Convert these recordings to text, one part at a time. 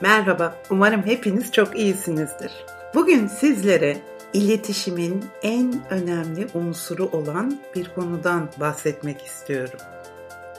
Merhaba, umarım hepiniz çok iyisinizdir. Bugün sizlere iletişimin en önemli unsuru olan bir konudan bahsetmek istiyorum.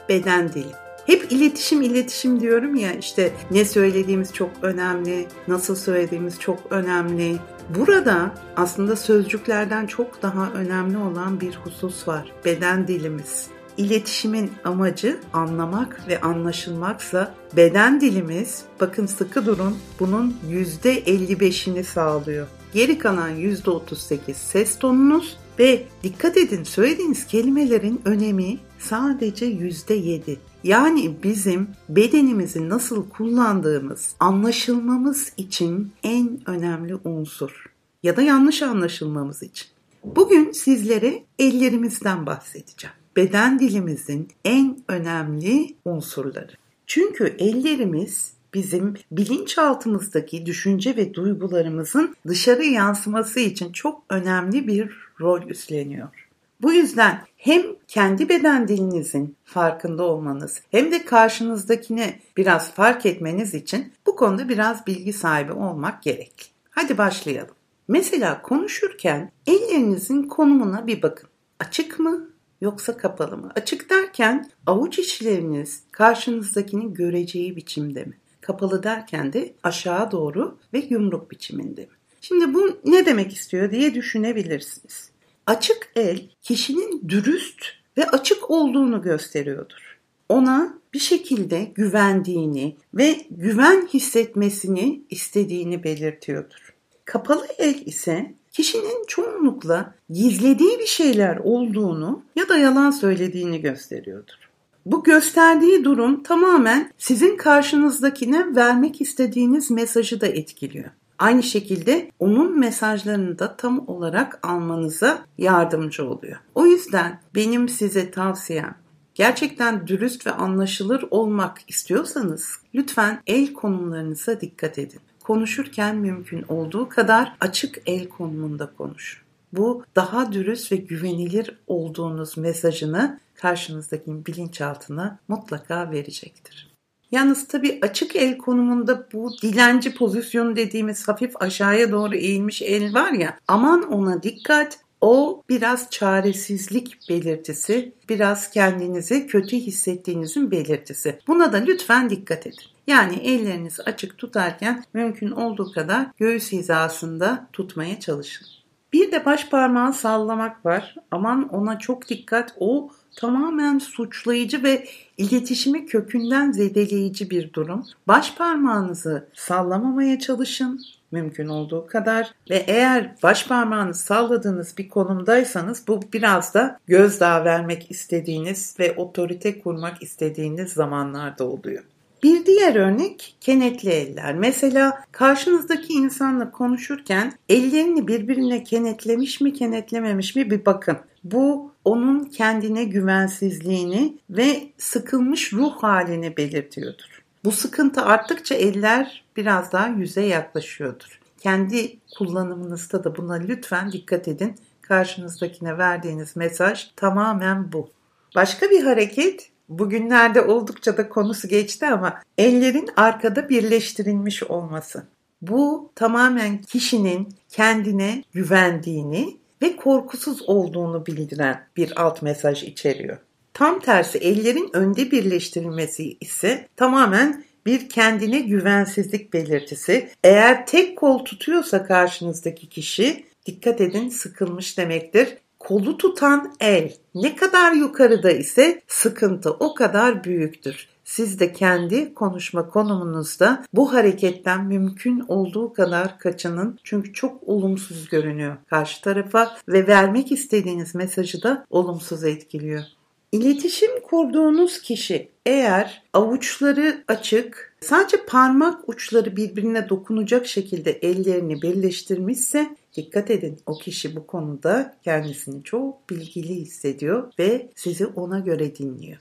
Beden dili. Hep iletişim iletişim diyorum ya işte ne söylediğimiz çok önemli, nasıl söylediğimiz çok önemli. Burada aslında sözcüklerden çok daha önemli olan bir husus var. Beden dilimiz. İletişimin amacı anlamak ve anlaşılmaksa beden dilimiz bakın sıkı durun bunun %55'ini sağlıyor. Geri kalan %38 ses tonunuz ve dikkat edin söylediğiniz kelimelerin önemi sadece %7. Yani bizim bedenimizi nasıl kullandığımız anlaşılmamız için en önemli unsur ya da yanlış anlaşılmamız için. Bugün sizlere ellerimizden bahsedeceğim beden dilimizin en önemli unsurları. Çünkü ellerimiz bizim bilinçaltımızdaki düşünce ve duygularımızın dışarı yansıması için çok önemli bir rol üstleniyor. Bu yüzden hem kendi beden dilinizin farkında olmanız hem de karşınızdakine biraz fark etmeniz için bu konuda biraz bilgi sahibi olmak gerekli. Hadi başlayalım. Mesela konuşurken ellerinizin konumuna bir bakın. Açık mı, yoksa kapalı mı? Açık derken avuç içleriniz karşınızdakini göreceği biçimde mi? Kapalı derken de aşağı doğru ve yumruk biçiminde mi? Şimdi bu ne demek istiyor diye düşünebilirsiniz. Açık el kişinin dürüst ve açık olduğunu gösteriyordur. Ona bir şekilde güvendiğini ve güven hissetmesini istediğini belirtiyordur. Kapalı el ise kişinin çoğunlukla gizlediği bir şeyler olduğunu ya da yalan söylediğini gösteriyordur. Bu gösterdiği durum tamamen sizin karşınızdakine vermek istediğiniz mesajı da etkiliyor. Aynı şekilde onun mesajlarını da tam olarak almanıza yardımcı oluyor. O yüzden benim size tavsiyem gerçekten dürüst ve anlaşılır olmak istiyorsanız lütfen el konumlarınıza dikkat edin konuşurken mümkün olduğu kadar açık el konumunda konuş. Bu daha dürüst ve güvenilir olduğunuz mesajını karşınızdakinin bilinçaltına mutlaka verecektir. Yalnız tabii açık el konumunda bu dilenci pozisyonu dediğimiz hafif aşağıya doğru eğilmiş el var ya aman ona dikkat o biraz çaresizlik belirtisi, biraz kendinizi kötü hissettiğinizin belirtisi. Buna da lütfen dikkat edin. Yani ellerinizi açık tutarken mümkün olduğu kadar göğüs hizasında tutmaya çalışın. Bir de baş parmağı sallamak var. Aman ona çok dikkat. O tamamen suçlayıcı ve iletişimi kökünden zedeleyici bir durum. Baş parmağınızı sallamamaya çalışın mümkün olduğu kadar ve eğer baş parmağını salladığınız bir konumdaysanız bu biraz da gözdağı vermek istediğiniz ve otorite kurmak istediğiniz zamanlarda oluyor. Bir diğer örnek kenetli eller. Mesela karşınızdaki insanla konuşurken ellerini birbirine kenetlemiş mi kenetlememiş mi bir bakın. Bu onun kendine güvensizliğini ve sıkılmış ruh halini belirtiyordur. Bu sıkıntı arttıkça eller biraz daha yüze yaklaşıyordur. Kendi kullanımınızda da buna lütfen dikkat edin. Karşınızdakine verdiğiniz mesaj tamamen bu. Başka bir hareket bugünlerde oldukça da konusu geçti ama ellerin arkada birleştirilmiş olması. Bu tamamen kişinin kendine güvendiğini ve korkusuz olduğunu bildiren bir alt mesaj içeriyor. Tam tersi ellerin önde birleştirilmesi ise tamamen bir kendine güvensizlik belirtisi. Eğer tek kol tutuyorsa karşınızdaki kişi dikkat edin sıkılmış demektir kolu tutan el ne kadar yukarıda ise sıkıntı o kadar büyüktür. Siz de kendi konuşma konumunuzda bu hareketten mümkün olduğu kadar kaçının. Çünkü çok olumsuz görünüyor karşı tarafa ve vermek istediğiniz mesajı da olumsuz etkiliyor. İletişim kurduğunuz kişi eğer avuçları açık, sadece parmak uçları birbirine dokunacak şekilde ellerini birleştirmişse dikkat edin o kişi bu konuda kendisini çok bilgili hissediyor ve sizi ona göre dinliyor.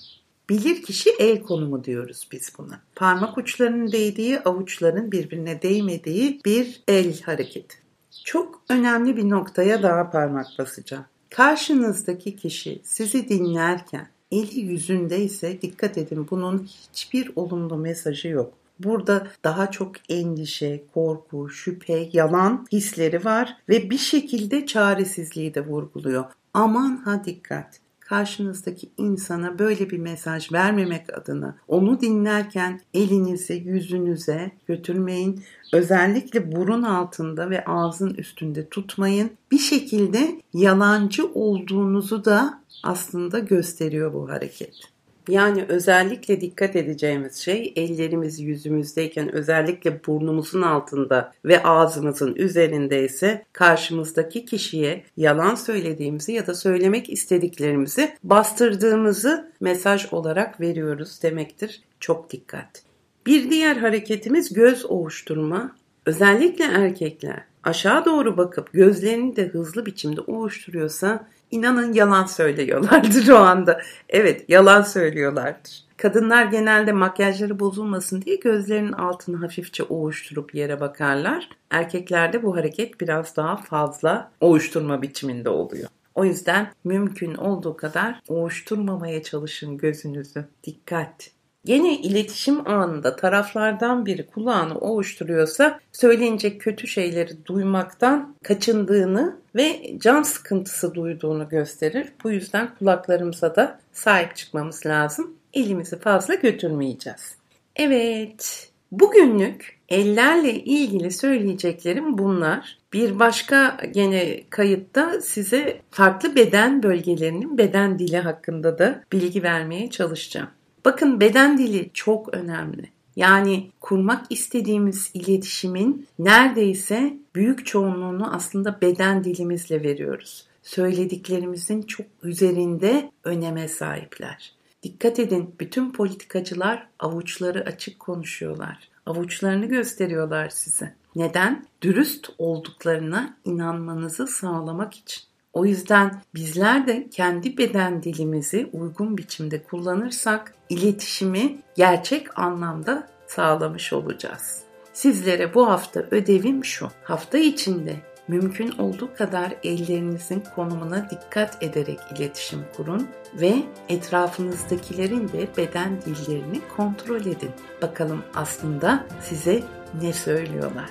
Bilir kişi el konumu diyoruz biz buna. Parmak uçlarının değdiği, avuçların birbirine değmediği bir el hareketi. Çok önemli bir noktaya daha parmak basacağım. Karşınızdaki kişi sizi dinlerken eli yüzünde ise dikkat edin bunun hiçbir olumlu mesajı yok. Burada daha çok endişe, korku, şüphe, yalan hisleri var ve bir şekilde çaresizliği de vurguluyor. Aman ha dikkat karşınızdaki insana böyle bir mesaj vermemek adına onu dinlerken elinizi yüzünüze götürmeyin. Özellikle burun altında ve ağzın üstünde tutmayın. Bir şekilde yalancı olduğunuzu da aslında gösteriyor bu hareket. Yani özellikle dikkat edeceğimiz şey ellerimiz yüzümüzdeyken özellikle burnumuzun altında ve ağzımızın üzerinde ise karşımızdaki kişiye yalan söylediğimizi ya da söylemek istediklerimizi bastırdığımızı mesaj olarak veriyoruz demektir. Çok dikkat. Bir diğer hareketimiz göz ovuşturma. Özellikle erkekler aşağı doğru bakıp gözlerini de hızlı biçimde ovuşturuyorsa İnanın yalan söylüyorlardır o anda. Evet yalan söylüyorlardır. Kadınlar genelde makyajları bozulmasın diye gözlerinin altını hafifçe ovuşturup yere bakarlar. Erkeklerde bu hareket biraz daha fazla ovuşturma biçiminde oluyor. O yüzden mümkün olduğu kadar ovuşturmamaya çalışın gözünüzü. Dikkat. Gene iletişim anında taraflardan biri kulağını ovuşturuyorsa söylenecek kötü şeyleri duymaktan kaçındığını ve can sıkıntısı duyduğunu gösterir. Bu yüzden kulaklarımıza da sahip çıkmamız lazım. Elimizi fazla götürmeyeceğiz. Evet, bugünlük ellerle ilgili söyleyeceklerim bunlar. Bir başka gene kayıtta size farklı beden bölgelerinin beden dili hakkında da bilgi vermeye çalışacağım. Bakın beden dili çok önemli. Yani kurmak istediğimiz iletişimin neredeyse büyük çoğunluğunu aslında beden dilimizle veriyoruz. Söylediklerimizin çok üzerinde öneme sahipler. Dikkat edin bütün politikacılar avuçları açık konuşuyorlar. Avuçlarını gösteriyorlar size. Neden? Dürüst olduklarına inanmanızı sağlamak için. O yüzden bizler de kendi beden dilimizi uygun biçimde kullanırsak iletişimi gerçek anlamda sağlamış olacağız. Sizlere bu hafta ödevim şu. Hafta içinde mümkün olduğu kadar ellerinizin konumuna dikkat ederek iletişim kurun ve etrafınızdakilerin de beden dillerini kontrol edin. Bakalım aslında size ne söylüyorlar.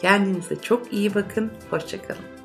Kendinize çok iyi bakın. Hoşçakalın.